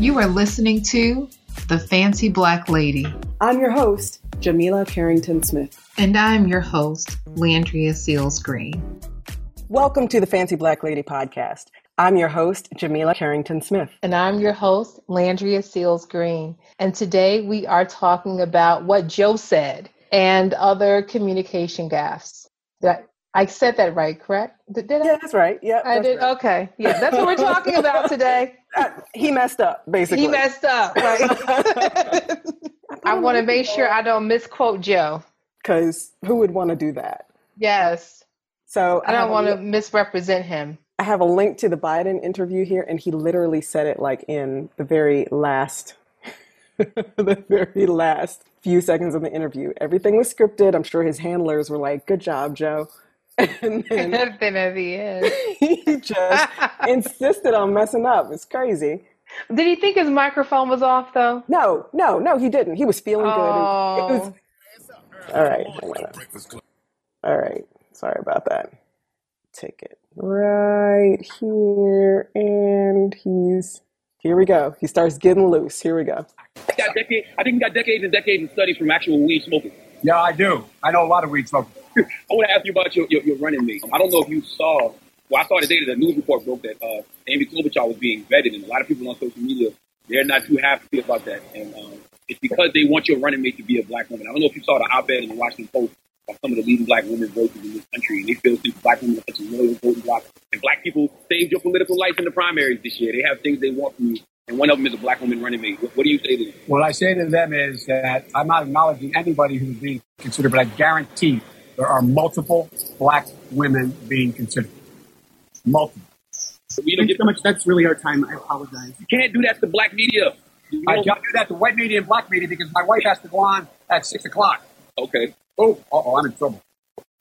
You are listening to The Fancy Black Lady. I'm your host, Jamila Carrington Smith. And I'm your host, Landria Seals Green. Welcome to the Fancy Black Lady podcast. I'm your host, Jamila Carrington Smith. And I'm your host, Landria Seals Green. And today we are talking about what Joe said and other communication gaffes. That I said that right, correct? Did, did yeah, I? that's right. Yeah, I did. Right. Okay, yeah, that's what we're talking about today. He messed up, basically. He messed up. Right. I want to make sure I don't misquote Joe. Because who would want to do that? Yes. So I don't want to misrepresent him. I have a link to the Biden interview here, and he literally said it like in the very last, the very last few seconds of the interview. Everything was scripted. I'm sure his handlers were like, "Good job, Joe." And then, then at the end, he just insisted on messing up. It's crazy. Did he think his microphone was off though? No, no, no, he didn't. He was feeling oh. good. Was, all right. All right. Sorry about that. Take it right here, and he's here. We go. He starts getting loose. Here we go. I, got decade, I think he got decades and decades of studies from actual weed smoking. Yeah, I do. I know a lot of weed smoking. I want to ask you about your, your, your running mate. I don't know if you saw. Well, I saw today that a news report broke that uh, Amy Klobuchar was being vetted, and a lot of people on social media they're not too happy about that. And um, it's because they want your running mate to be a black woman. I don't know if you saw the op-ed in the Washington Post by some of the leading black women voices in this country, and they feel since black women are such a loyal voting bloc, and black people saved your political life in the primaries this year. They have things they want from you, and one of them is a black woman running mate. What, what do you say to them? What I say to them is that I'm not acknowledging anybody who's being considered, but I guarantee there are multiple black women being considered. Multiple. So we don't get so much. That's really our time. I apologize. You can't do that to black media. You I can't do that to white media and black media because my wife has to go on at six o'clock. Okay. Oh, oh, I'm in trouble.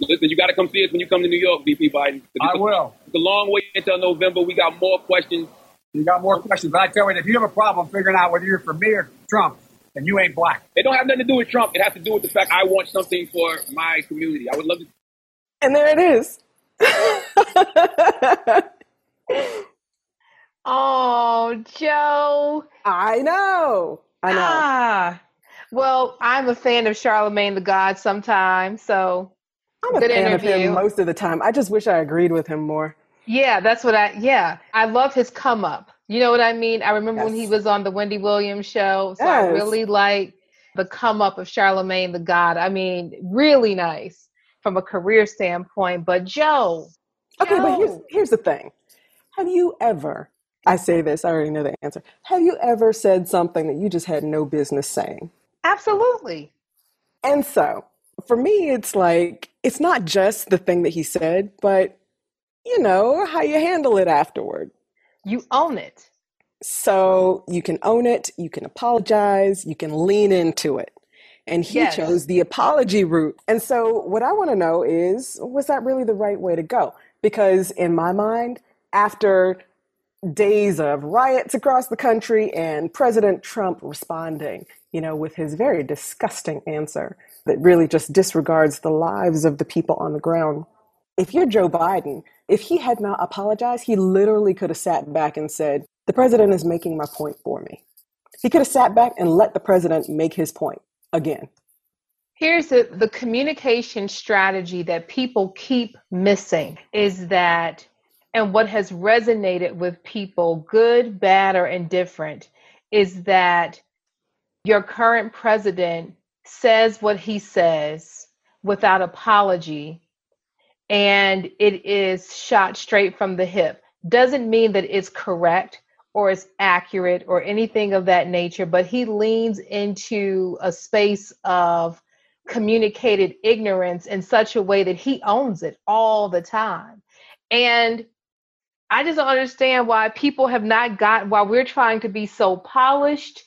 Listen, you got to come see us when you come to New York, VP Biden. I will. It's a long way until November. We got more questions. You got more questions, but I tell you, if you have a problem figuring out whether you're for me or Trump, then you ain't black. It don't have nothing to do with Trump. It has to do with the fact I want something for my community. I would love to. And there it is. oh, Joe. I know. I know. Ah. Well, I'm a fan of Charlemagne the God sometimes, so I'm a good fan interview. of him most of the time. I just wish I agreed with him more. Yeah, that's what I yeah. I love his come up. You know what I mean? I remember when he was on the Wendy Williams show. So Yes. I really like the come up of Charlemagne the God. I mean, really nice from a career standpoint. But Joe. Okay, but here's here's the thing. Have you ever I say this, I already know the answer. Have you ever said something that you just had no business saying? Absolutely. And so, for me, it's like, it's not just the thing that he said, but, you know, how you handle it afterward. You own it. So you can own it, you can apologize, you can lean into it. And he Yes. chose the apology route. And so, what I want to know is, was that really the right way to go? Because in my mind, after days of riots across the country and President Trump responding, you know, with his very disgusting answer that really just disregards the lives of the people on the ground. If you're Joe Biden, if he had not apologized, he literally could have sat back and said, The president is making my point for me. He could have sat back and let the president make his point again. Here's the, the communication strategy that people keep missing is that, and what has resonated with people, good, bad, or indifferent, is that your current president says what he says without apology and it is shot straight from the hip. Doesn't mean that it's correct or it's accurate or anything of that nature, but he leans into a space of communicated ignorance in such a way that he owns it all the time. And I just don't understand why people have not got, why we're trying to be so polished,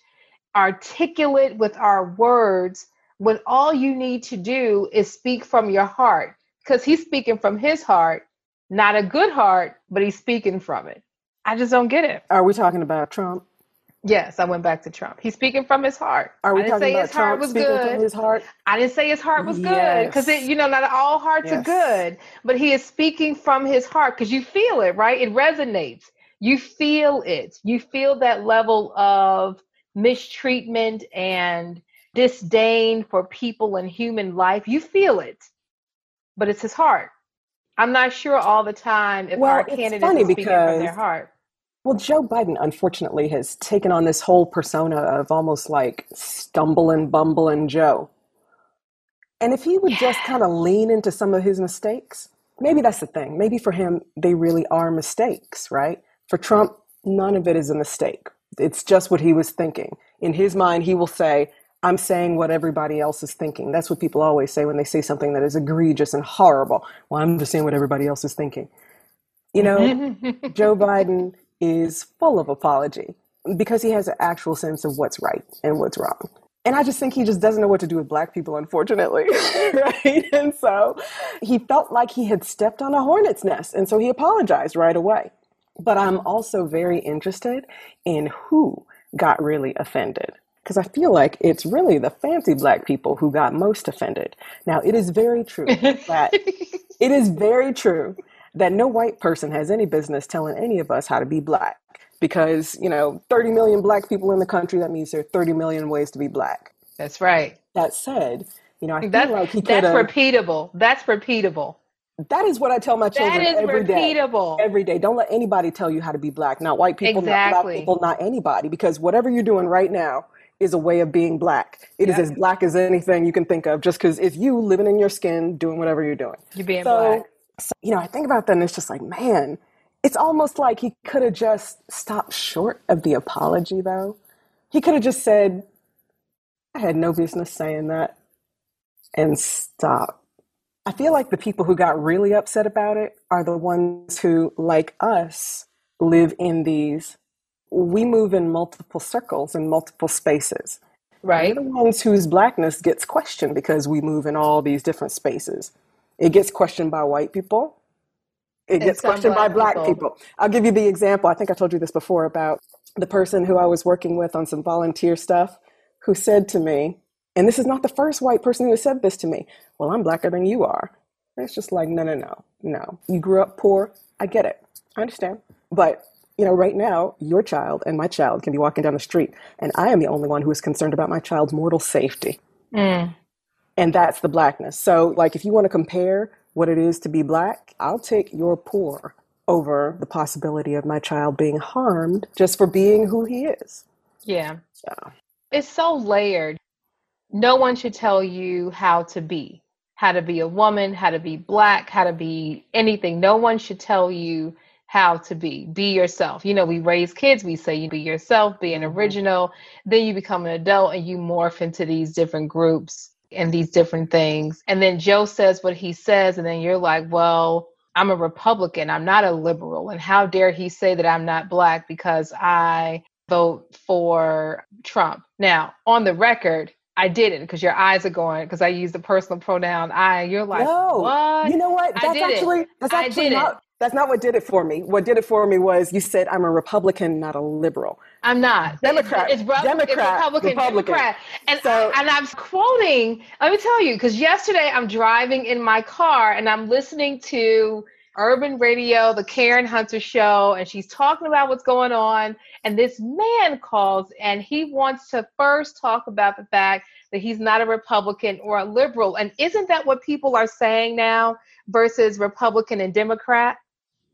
articulate with our words, when all you need to do is speak from your heart. Because he's speaking from his heart, not a good heart, but he's speaking from it. I just don't get it. Are we talking about Trump? Yes, I went back to Trump. He's speaking from his heart. Are we I didn't talking say about his heart Trump was speaking good. his heart? I didn't say his heart was good because Yes. you know not all hearts are good, but he is speaking from his heart because you feel it, right? It resonates. You feel it. You feel that level of mistreatment and disdain for people and human life. You feel it, but it's his heart. I'm not sure all the time if Well, our candidates are speaking from their heart. Well, Joe Biden, unfortunately, has taken on this whole persona of almost like stumbling, bumbling Joe. And if he would just kind of lean into some of his mistakes, maybe that's the thing. Maybe for him, they really are mistakes, right? For Trump, none of it is a mistake. It's just what he was thinking. In his mind, he will say, I'm saying what everybody else is thinking. That's what people always say when they say something that is egregious and horrible. Well, I'm just saying what everybody else is thinking. You know, Joe Biden is full of apology because he has an actual sense of what's right and what's wrong. And I just think he just doesn't know what to do with black people, unfortunately. right? And so he felt like he had stepped on a hornet's nest. And so he apologized right away. But I'm also very interested in who got really offended. Because I feel like it's really the fancy black people who got most offended. Now, it is very true that it is very true that no white person has any business telling any of us how to be black because, you know, 30 million black people in the country, that means there are 30 million ways to be black. That's right. That said, you know, I feel That's like he that's repeatable. That's repeatable. That is what I tell my children That is every day. repeatable. Every day. Don't let anybody tell you how to be black. Not white people, exactly. not black people, not anybody. Because whatever you're doing right now is a way of being black. It is as black as anything you can think of, just because it's you living in your skin, doing whatever you're doing. You're being So, black. so, you know, I think about that and it's just like, man, it's almost like he could have just stopped short of the apology, though. He could have just said, I had no business saying that and stop. I feel like the people who got really upset about it are the ones who, like us, live in these. We move in multiple circles and multiple spaces. Right. We're the ones whose blackness gets questioned because we move in all these different spaces. It gets questioned by white people. It And gets questioned by black black people. people. I'll give you the example. I think I told you this before about the person who I was working with on some volunteer stuff who said to me, and this is not the first white person who has said this to me, well, I'm blacker than you are. And it's just like, no, no, no, no. You grew up poor. I get it. I understand. But, you know, right now, your child and my child can be walking down the street, and I am the only one who is concerned about my child's mortal safety. Mm. And that's the blackness. So, like, if you want to compare what it is to be black, I'll take your poor over the possibility of my child being harmed just for being who he is. Yeah. So, It's so layered. No one should tell you how to be, how to be a woman, how to be black, how to be anything. No one should tell you how to be. Be yourself. You know, we raise kids, we say you be yourself, be an mm-hmm. original. Then you become an adult and you morph into these different groups and these different things. And then Joe says what he says, and then you're like, well, I'm a Republican. I'm not a liberal. And how dare he say that I'm not black because I vote for Trump. Now, on the record, I didn't because your eyes are going because I use the personal pronoun I. You're like, no, what? you know what? I That's actually that's I actually not that's not what did it for me. What did it for me was you said I'm a Republican, not a liberal. I'm not. Democrat. It's, it's, Repu- Democrat. it's Republican, Republican. Democrat. And, So- I, and I'm quoting, let me tell you, because yesterday I'm driving in my car and I'm listening to Urban Radio, the Karen Hunter show, and she's talking about what's going on. And this man calls and he wants to first talk about the fact that he's not a Republican or a liberal. And isn't that what people are saying now versus Republican and Democrat?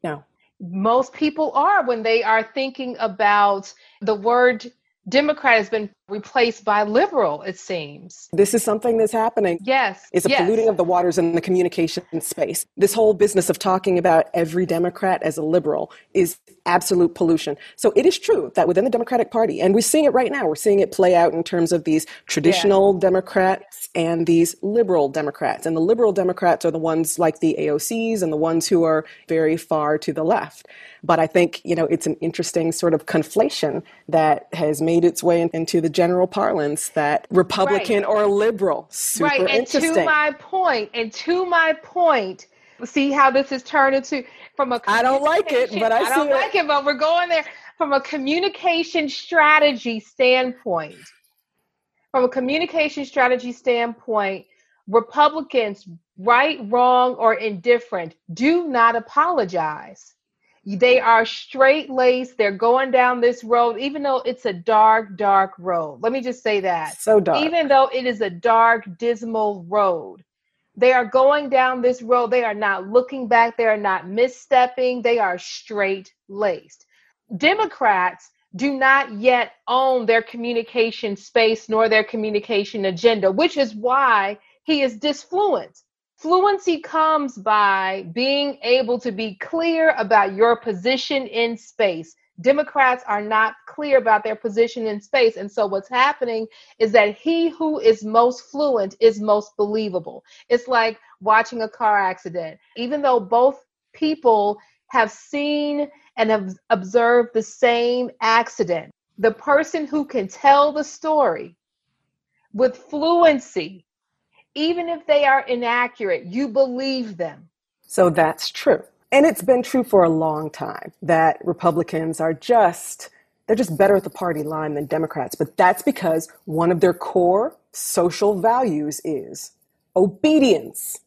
No. most people are when they are thinking about the word Democrat has been replaced by liberal, it seems. This is something that's happening. Yes. It's a yes. polluting of the waters in the communication space. This whole business of talking about every Democrat as a liberal is absolute pollution. So it is true that within the Democratic Party, and we're seeing it right now, we're seeing it play out in terms of these traditional Democrats and these liberal Democrats. And the liberal Democrats are the ones like the AOCs and the ones who are very far to the left. But I think, you know, it's an interesting sort of conflation that has made its way in- into the general parlance that Republican or liberal. Super right. And to my point, and to my point, see how this has turned into from a I don't like it, but I I don't it. like it, but we're going there from a communication strategy standpoint. From a communication strategy standpoint, Republicans, right, wrong, or indifferent, do not apologize. They are straight laced. They're going down this road, even though it's a dark, dark road. Let me just say that. So dark. Even though it is a dark, dismal road, they are going down this road. They are not looking back. They are not misstepping. They are straight laced. Democrats do not yet own their communication space nor their communication agenda, which is why he is disfluent. Fluency comes by being able to be clear about your position in space. Democrats are not clear about their position in space. And so what's happening is that he who is most fluent is most believable. It's like watching a car accident. Even though both people have seen and have observed the same accident, the person who can tell the story with fluency even if they are inaccurate, you believe them. So that's true. And it's been true for a long time that Republicans are just, they're just better at the party line than Democrats. But that's because one of their core social values is obedience.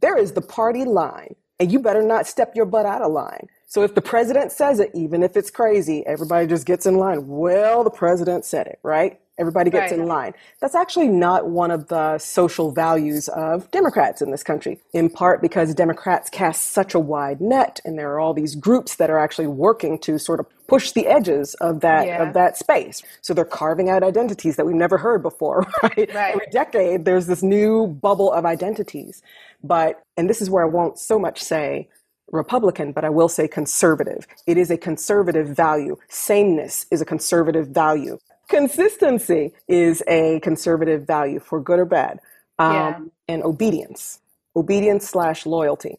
There is the party line, and you better not step your butt out of line. So if the president says it, even if it's crazy, everybody just gets in line. Well, the president said it, right? Everybody gets right. in line. That's actually not one of the social values of Democrats in this country, in part because Democrats cast such a wide net and there are all these groups that are actually working to sort of push the edges of that yeah. of that space. So they're carving out identities that we've never heard before, right? right? Every decade there's this new bubble of identities. But and this is where I won't so much say Republican, but I will say conservative. It is a conservative value. Sameness is a conservative value consistency is a conservative value for good or bad. Um, yeah. And obedience, obedience slash loyalty.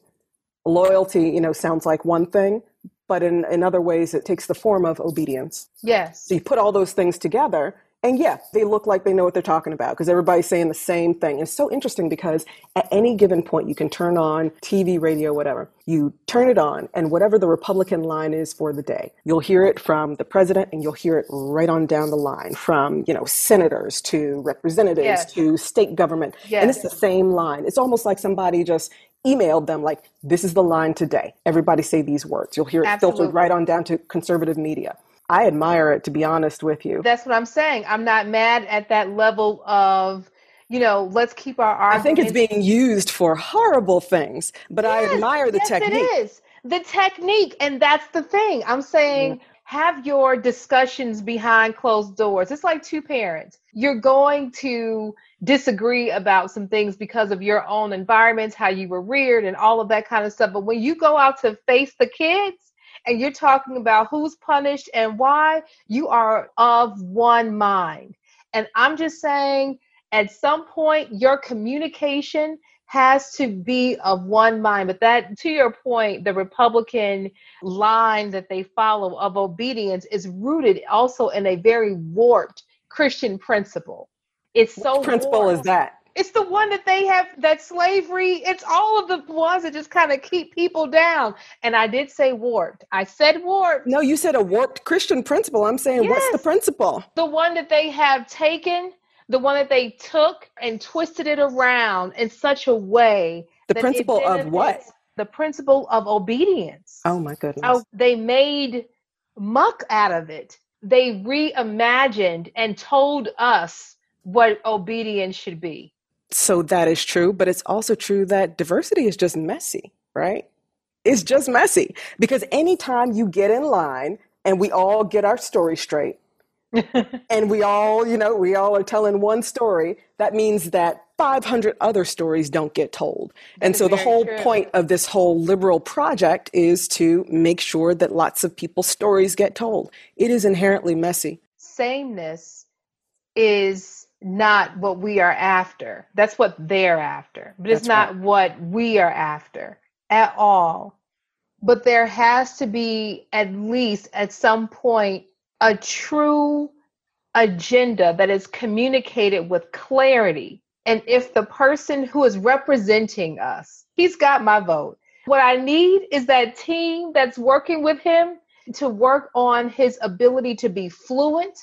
Loyalty, you know, sounds like one thing, but in, in other ways, it takes the form of obedience. Yes. So you put all those things together, and yeah, they look like they know what they're talking about because everybody's saying the same thing. It's so interesting because at any given point, you can turn on TV, radio, whatever. You turn it on, and whatever the Republican line is for the day, you'll hear it from the president, and you'll hear it right on down the line from you know senators to representatives yes. to state government, yes. and it's the same line. It's almost like somebody just emailed them like, "This is the line today. Everybody say these words." You'll hear it Absolutely. filtered right on down to conservative media. I admire it, to be honest with you. That's what I'm saying. I'm not mad at that level of, you know, let's keep our arguments. I think it's being used for horrible things, but yes, I admire the yes, technique. It is the technique, and that's the thing. I'm saying. Mm. Have your discussions behind closed doors. It's like two parents. You're going to disagree about some things because of your own environments, how you were reared, and all of that kind of stuff. But when you go out to face the kids, and you're talking about who's punished and why, you are of one mind. And I'm just saying, at some point, your communication has to be of one mind. But that, to your point, the Republican line that they follow of obedience is rooted also in a very warped Christian principle. It's so what principle warped. is that? It's the one that they have that slavery. It's all of the ones that just kind of keep people down. And I did say warped. I said warped. No, you said a warped Christian principle. I'm saying, yes. what's the principle? The one that they have taken, the one that they took and twisted it around in such a way. The principle of what? The principle of obedience. Oh my goodness. Oh, they made muck out of it. They reimagined and told us what obedience should be. So that is true, but it's also true that diversity is just messy, right? It's just messy because anytime you get in line and we all get our story straight, and we all, you know, we all are telling one story, that means that 500 other stories don't get told. And so the whole true. point of this whole liberal project is to make sure that lots of people's stories get told. It is inherently messy. Sameness is not what we are after. That's what they're after, but it's not right. what we are after at all. But there has to be, at least at some point, a true agenda that is communicated with clarity. And if the person who is representing us, he's got my vote. What I need is that team that's working with him to work on his ability to be fluent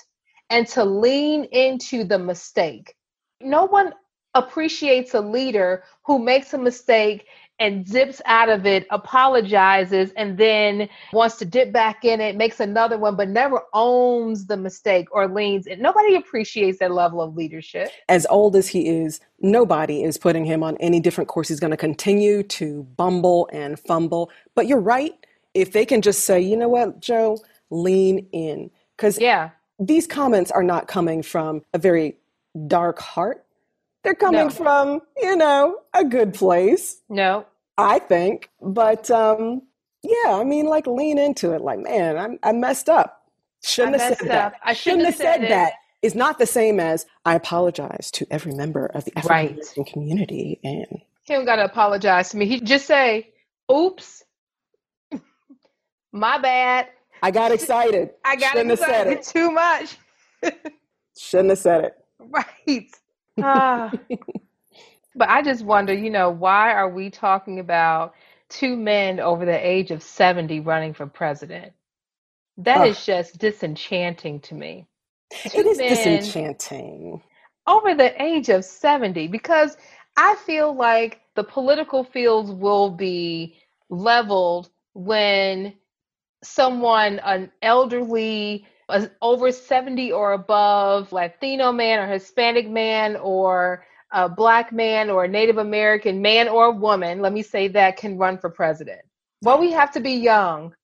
and to lean into the mistake. No one appreciates a leader who makes a mistake and zips out of it, apologizes, and then wants to dip back in it, makes another one, but never owns the mistake or leans. And nobody appreciates that level of leadership. As old as he is, nobody is putting him on any different course. He's going to continue to bumble and fumble. But you're right. If they can just say, you know what, Joe, lean in. Because yeah. These comments are not coming from a very dark heart they're coming no. from, you know, a good place. No. I think. But um, yeah, I mean, like lean into it. Like, man, I, I messed up. Shouldn't I have said up. that. I shouldn't, shouldn't have said, said that. Is not the same as I apologize to every member of the African American right. community. And he don't got to apologize to me. He just say, "Oops, my bad." I got excited. I got Shouldn't excited have said it. too much. Shouldn't have said it. Right. Uh, but I just wonder, you know, why are we talking about two men over the age of 70 running for president? That uh, is just disenchanting to me. Two it is disenchanting. Over the age of 70, because I feel like the political fields will be leveled when someone, an elderly, over 70 or above Latino man or Hispanic man or a black man or a Native American man or woman, let me say that, can run for president. Well, we have to be young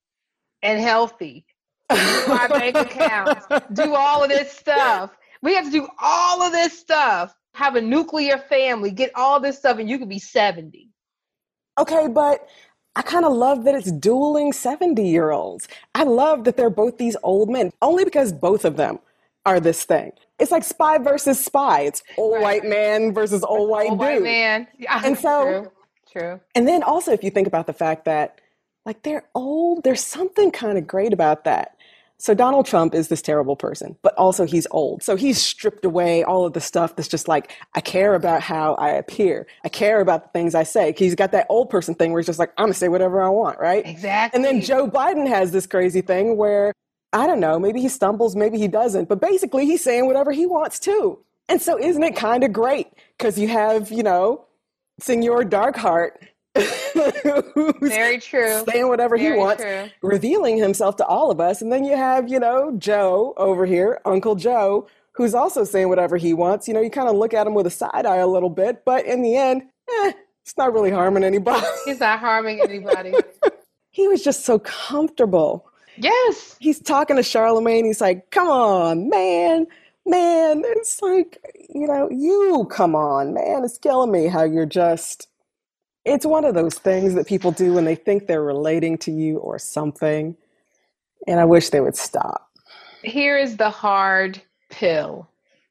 and healthy, do our bank accounts, do all of this stuff. We have to do all of this stuff, have a nuclear family, get all this stuff, and you could be 70. Okay, but I kind of love that it's dueling 70 year olds. I love that they're both these old men, only because both of them are this thing. It's like spy versus spy. It's old right. white man versus old white old dude. White man. Yeah, and so, true, true. And then also, if you think about the fact that, like, they're old, there's something kind of great about that. So Donald Trump is this terrible person, but also he's old. So he's stripped away all of the stuff that's just like, I care about how I appear. I care about the things I say. He's got that old person thing where he's just like, I'm gonna say whatever I want, right? Exactly. And then Joe Biden has this crazy thing where I don't know, maybe he stumbles, maybe he doesn't, but basically he's saying whatever he wants too. And so isn't it kind of great? Because you have, you know, Senor Darkheart Very true. Saying whatever Very he wants, true. revealing himself to all of us. And then you have, you know, Joe over here, Uncle Joe, who's also saying whatever he wants. You know, you kind of look at him with a side eye a little bit, but in the end, eh, it's not really harming anybody. He's not harming anybody. he was just so comfortable. Yes. He's talking to Charlemagne. He's like, come on, man, man. It's like, you know, you come on, man. It's killing me how you're just it's one of those things that people do when they think they're relating to you or something. And I wish they would stop. Here is the hard pill.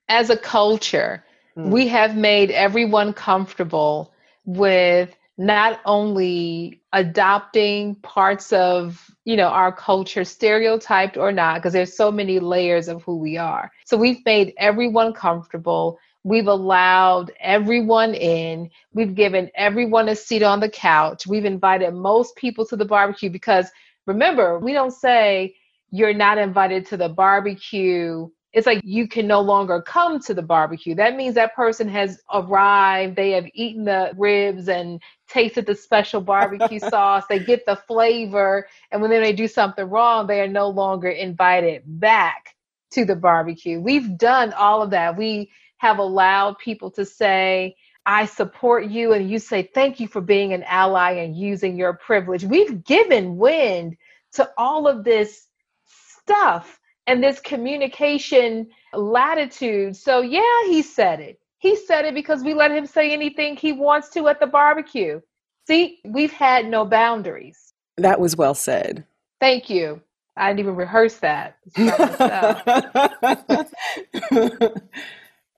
As a culture, mm. we have made everyone comfortable with not only adopting parts of you know our culture stereotyped or not because there's so many layers of who we are so we've made everyone comfortable We've allowed everyone in. We've given everyone a seat on the couch. We've invited most people to the barbecue because remember, we don't say you're not invited to the barbecue. It's like you can no longer come to the barbecue. That means that person has arrived, they have eaten the ribs and tasted the special barbecue sauce, they get the flavor, and when they do something wrong, they are no longer invited back to the barbecue. We've done all of that. We have allowed people to say, I support you, and you say, Thank you for being an ally and using your privilege. We've given wind to all of this stuff and this communication latitude. So, yeah, he said it. He said it because we let him say anything he wants to at the barbecue. See, we've had no boundaries. That was well said. Thank you. I didn't even rehearse that.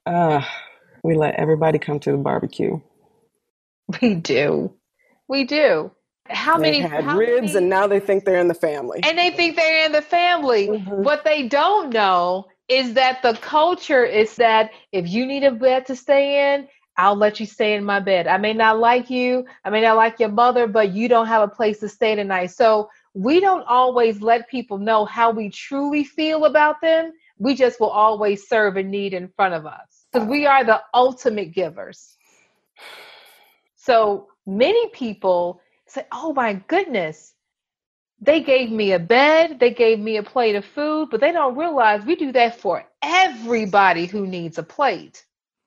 Uh, we let everybody come to the barbecue. We do. We do. How they many had how ribs many, and now they think they're in the family. And they think they're in the family. Mm-hmm. What they don't know is that the culture is that if you need a bed to stay in, I'll let you stay in my bed. I may not like you, I may not like your mother, but you don't have a place to stay tonight. So we don't always let people know how we truly feel about them. We just will always serve a need in front of us. Because we are the ultimate givers. So many people say, Oh my goodness, they gave me a bed, they gave me a plate of food, but they don't realize we do that for everybody who needs a plate.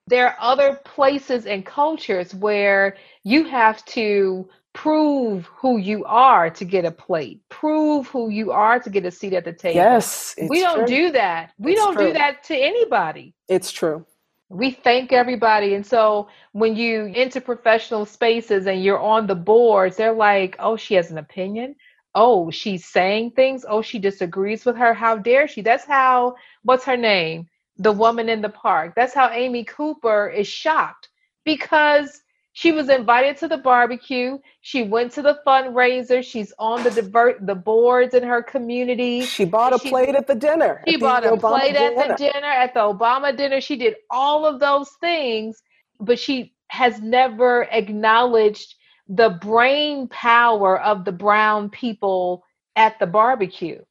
There are other places and cultures where you have to prove who you are to get a plate, prove who you are to get a seat at the table. Yes. we don't true. do that. We It's don't true. do that to anybody. It's true. We thank everybody. And so when you enter professional spaces and you're on the boards, they're like, oh, she has an opinion. Oh, she's saying things. Oh, she disagrees with her. How dare she? That's how, what's her name? The woman in the park. That's how Amy Cooper is shocked because she was invited to the barbecue. She went to the fundraiser. She's on the divert the boards in her community. She bought a She- plate at the dinner. She bought a Obama plate at the dinner. dinner, at the Obama dinner. She did all of those things, but she has never acknowledged the brain power of the brown people at the barbecue.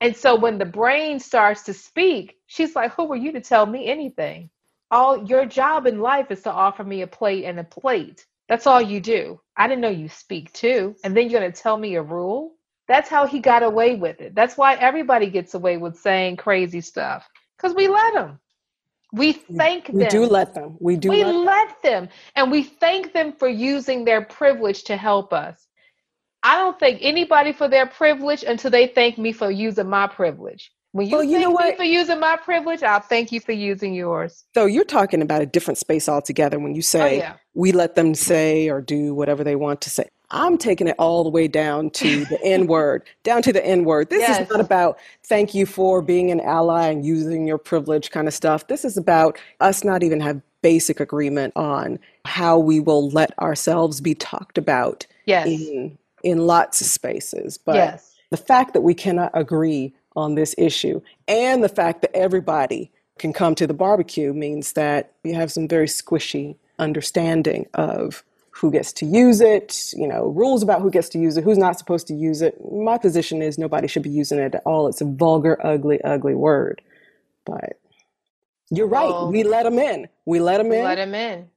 And so when the brain starts to speak, she's like, Who are you to tell me anything? All your job in life is to offer me a plate and a plate. That's all you do. I didn't know you speak too. And then you're going to tell me a rule? That's how he got away with it. That's why everybody gets away with saying crazy stuff because we let them. We thank them. We do let them. We do we let them. let them. And we thank them for using their privilege to help us. I don't thank anybody for their privilege until they thank me for using my privilege. When you Well, you thank know what? for using my privilege, I'll thank you for using yours. So you're talking about a different space altogether when you Oh say yeah. we let them say or do whatever they want to say. I'm taking it all the way down to the N word, down to the N word. This Yes. is not about thank you for being an ally and using your privilege kind of stuff. This is about us not even have basic agreement on how we will let ourselves be talked about Yes. in in lots of spaces. But yes. the fact that we cannot agree on this issue and the fact that everybody can come to the barbecue means that we have some very squishy understanding of who gets to use it, you know, rules about who gets to use it, who's not supposed to use it. My position is nobody should be using it at all. It's a vulgar, ugly, ugly word. But you're right. Well, we let them in. We let them We in let them in.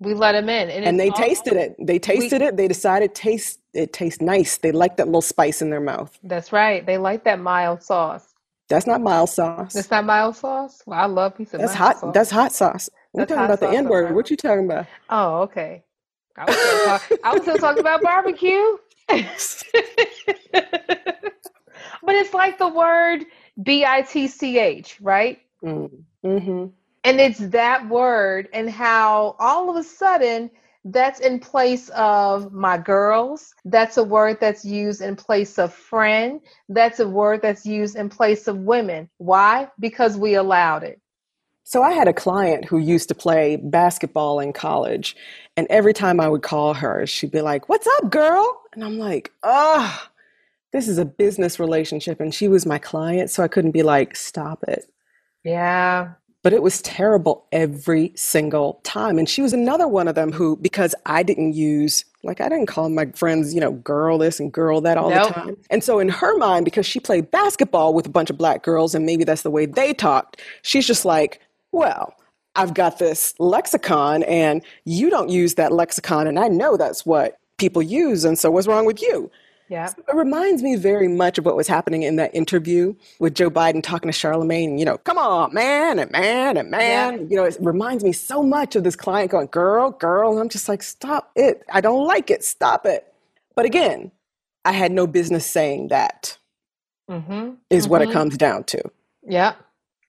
We let them in. And, and they all- tasted it. They tasted it. They decided taste it tastes nice. They like that little spice in their mouth. That's right. They like that mild sauce. That's not mild sauce. That's not mild sauce. Well, I love of That's hot. sauce. That's hot sauce. We're That's talking about the N word. What you talking about? Oh, okay. I was still, talk- I was still talking about barbecue. but it's like the word B I T C H, right? Mm-hmm. And it's that word, and how all of a sudden that's in place of my girls. That's a word that's used in place of friend. That's a word that's used in place of women. Why? Because we allowed it. So I had a client who used to play basketball in college, and every time I would call her, she'd be like, "What's up, girl?" And I'm like, "Ah, this is a business relationship," and she was my client, so I couldn't be like, "Stop it." Yeah. But it was terrible every single time. And she was another one of them who, because I didn't use, like, I didn't call my friends, you know, girl this and girl that all Nope. the time. And so in her mind, because she played basketball with a bunch of black girls and maybe that's the way they talked, she's just like, well, I've got this lexicon and you don't use that lexicon. And I know that's what people use. And so what's wrong with you? Yeah. It reminds me very much of what was happening in that interview with Joe Biden talking to Charlemagne. You know, come on, man, and man, and man. You know, it reminds me so much of this client going, girl, girl. And I'm just like, stop it. I don't like it. Stop it. But again, I had no business saying that, Mm-hmm. is what it comes down to. Yeah.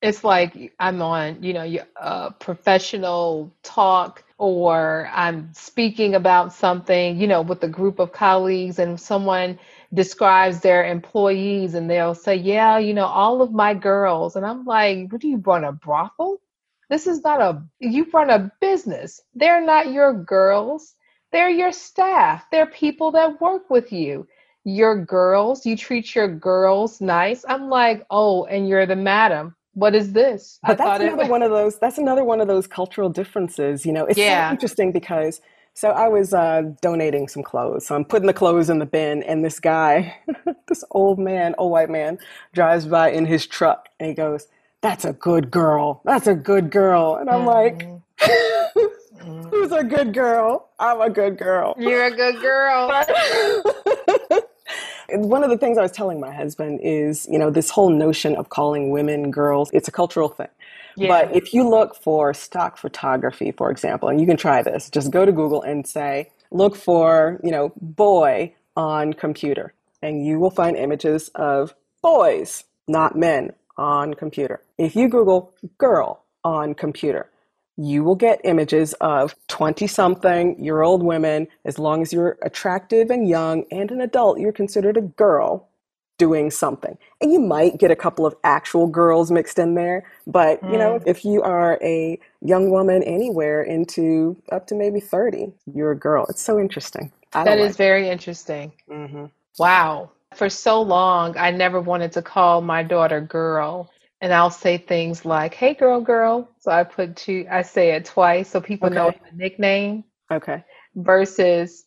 It's like I'm on, you know, your uh, professional talk or I'm speaking about something, you know, with a group of colleagues and someone describes their employees and they'll say, yeah, you know, all of my girls. And I'm like, what do you run a brothel? This is not a, you run a business. They're not your girls. They're your staff. They're people that work with you. Your girls, you treat your girls nice. I'm like, oh, and you're the madam. What is this? But that's another one of those. That's another one of those cultural differences. You know, it's Yeah. so interesting because so I was uh, donating some clothes. So I'm putting the clothes in the bin, and this guy, this old man, old white man, drives by in his truck, and he goes, that's a good girl. That's a good girl. And I'm like, Mm-hmm. who's a good girl? I'm a good girl. You're a good girl. One of the things I was telling my husband is, you know, this whole notion of calling women girls, it's a cultural thing. Yeah. But if you look for stock photography, for example, and you can try this, just go to Google and say, look for, you know, boy on computer, and you will find images of boys, not men, on computer. If you Google girl on computer, you will get images of 20 something year old women. As long as you're attractive and young and an adult, you're considered a girl doing something. And you might get a couple of actual girls mixed in there, but you know, if you are a young woman anywhere into up to maybe 30, you're a girl. It's so interesting. That is very interesting. like hmm Wow. For so long, I never wanted to call my daughter girl. And I'll say things like, hey, girl, girl. So I put two, I say it twice so people know Okay. it's a nickname Okay. versus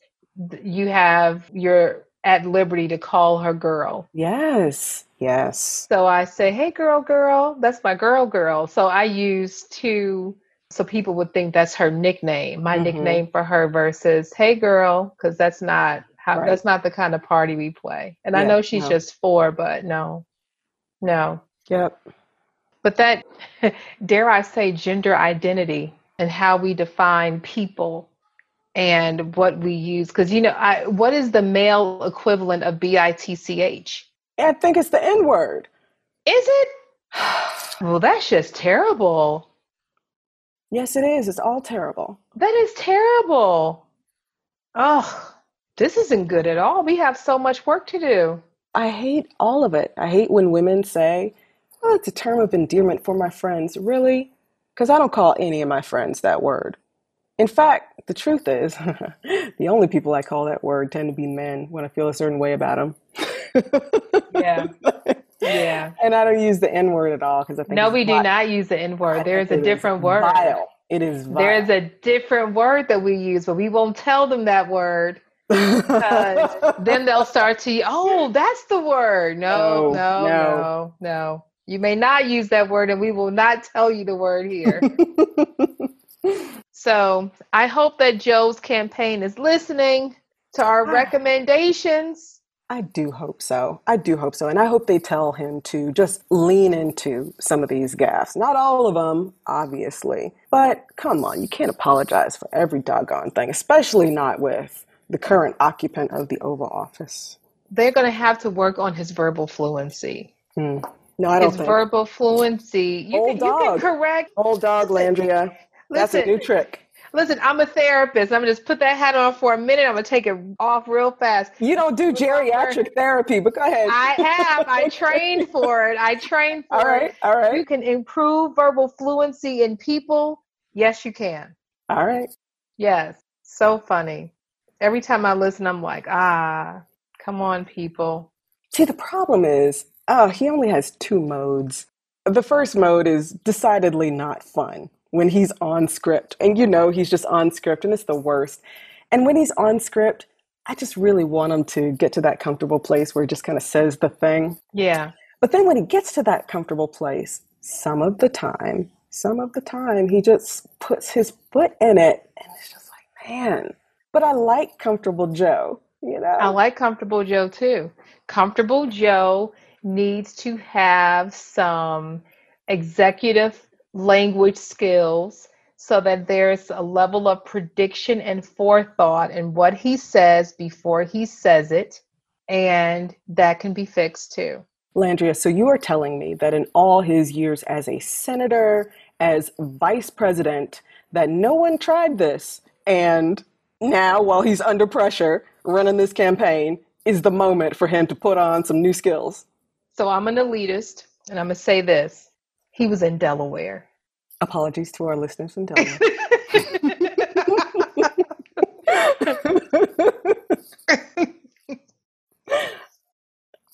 you have, you're at liberty to call her girl. Yes. Yes. So I say, hey, girl, girl. That's my girl, girl. So I use two, so people would think that's her nickname, my Mhm. nickname for her versus, hey, girl, because that's not how, Right. that's not the kind of party we play. And I know she's no. just four, but no, no. Yep. But that, dare I say, gender identity and how we define people and what we use. Because, you know, I, what is the male equivalent of B I T C H? I think it's the N word. Is it? Well, that's just terrible. Yes, it is. It's all terrible. That is terrible. Oh, this isn't good at all. We have so much work to do. I hate all of it. I hate when women say, oh, it's a term of endearment for my friends. Really? Because I don't call any of my friends that word. In fact, the truth is, the only people I call that word tend to be men when I feel a certain way about them. Yeah. Yeah. And I don't use the N word at all because I think No, we do not use the N word. There's it a is different word. Vile. It is vile. There's a different word that we use, but we won't tell them that word. because then they'll start to, oh, that's the word. No, oh, No, no, no. no, no. You may not use that word, and we will not tell you the word here. so I hope that Joe's campaign is listening to our recommendations. I do hope so. I do hope so. And I hope they tell him to just lean into some of these gaffes. Not all of them, obviously. But come on, you can't apologize for every doggone thing, especially not with the current occupant of the Oval Office. They're going to have to work on his verbal fluency. Hmm. No, I don't His think. verbal fluency. You, Old can, you can correct. Old dog, Landria. That's a new trick. Listen, I'm a therapist. I'm going to just put that hat on for a minute. I'm going to take it off real fast. You don't do geriatric therapy, but go ahead. I have. I trained for it. I trained for it. all right, it. all You can improve verbal fluency in people. Yes, you can. all right. Yes. So funny. Every time I listen, I'm like, ah, come on, people. See, the problem is, oh, he only has two modes. The first mode is decidedly not fun when he's on script. And you know he's just on script, and it's the worst. And when he's on script, I just really want him to get to that comfortable place where he just kind of says the thing. Yeah. But then when he gets to that comfortable place, some of the time, some of the time, he just puts his foot in it. And it's just like, man, but I like Comfortable Joe, you know? I like Comfortable Joe too. Comfortable Joe needs to have some executive language skills so that there's a level of prediction and forethought in what he says before he says it. And that can be fixed too. Landria, so you are telling me that in all his years as a senator, as vice president, that no one tried this. And now, while he's under pressure running this campaign, is the moment for him to put on some new skills. So I'm an elitist, and I'm going to say this he was in Delaware. Apologies to our listeners in Delaware.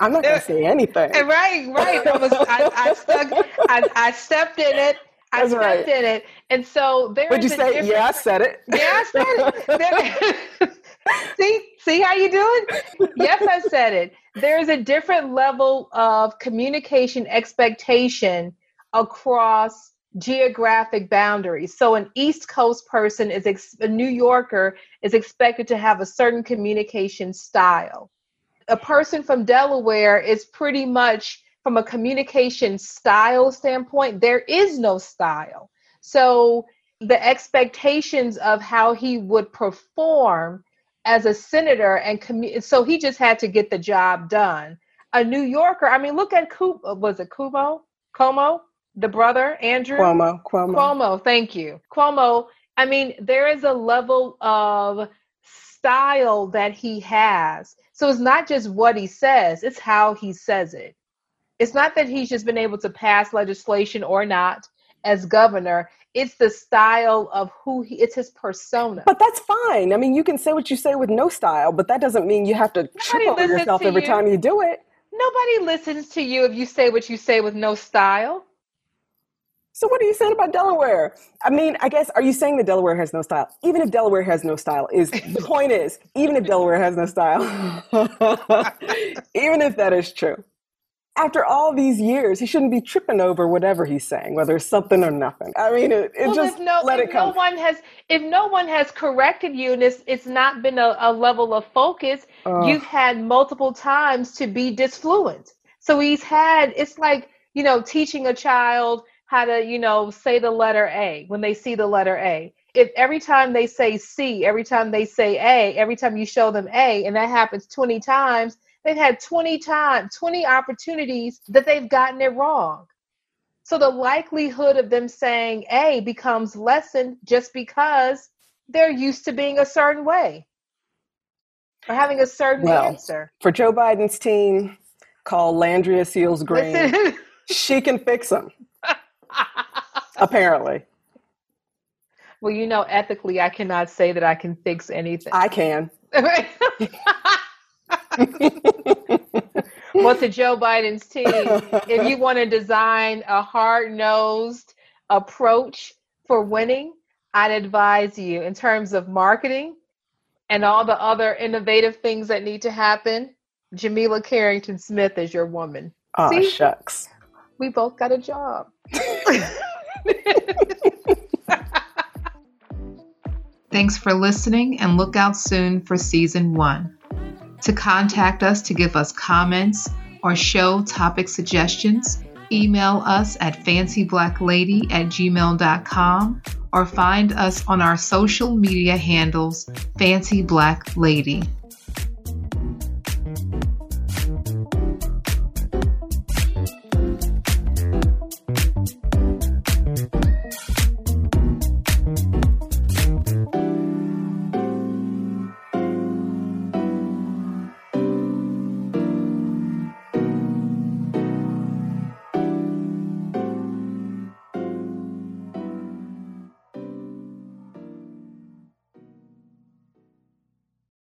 I'm not going to say anything. Right, right. I was, I, I stuck, I, I stepped in it. I That's stepped right. in it, and so there Would you say, difference- yeah, I said it? Yeah, I said it. See, see how you doing? Yes, I said it. There is a different level of communication expectation across geographic boundaries. So an East Coast person is ex- a New Yorker is expected to have a certain communication style. A person from Delaware is pretty much from a communication style standpoint, there is no style. So the expectations of how he would perform as a senator and commu- so he just had to get the job done. A New Yorker, I mean, look at Coop, was it Cuomo? Como? the brother Andrew Cuomo. Cuomo. Cuomo. Thank you, Cuomo. I mean, there is a level of style that he has. So it's not just what he says; it's how he says it. It's not that he's just been able to pass legislation or not as governor. It's the style of who he. It's his persona. But that's fine. I mean, you can say what you say with no style, but that doesn't mean you have to trip over yourself every you. time you do it. Nobody listens to you if you say what you say with no style. So what are you saying about Delaware? I mean, I guess are you saying that Delaware has no style? Even if Delaware has no style, is the point is, even if Delaware has no style, even if that is true, after all these years, he shouldn't be tripping over whatever he's saying, whether it's something or nothing. I mean, it, it well, just no, let it come. No one has, if no one has corrected you, and it's it's not been a, a level of focus, uh, you've had multiple times to be disfluent. So he's had. It's like you know, teaching a child how to, you know, say the letter A when they see the letter A. If every time they say C, every time they say A, every time you show them A, and that happens 20 times, they've had 20 times, 20 opportunities that they've gotten it wrong. So the likelihood of them saying A becomes lessened just because they're used to being a certain way or having a certain well, answer. For Joe Biden's team, call Landria Seals Green. she can fix them. Apparently. Well, you know, ethically, I cannot say that I can fix anything. I can. well, to Joe Biden's team, if you want to design a hard nosed approach for winning, I'd advise you in terms of marketing and all the other innovative things that need to happen. Jamila Carrington Smith is your woman. Oh, See? shucks. We both got a job. Thanks for listening and look out soon for season one. To contact us to give us comments or show topic suggestions, email us at fancyblacklady at gmail.com or find us on our social media handles, Fancy Black Lady.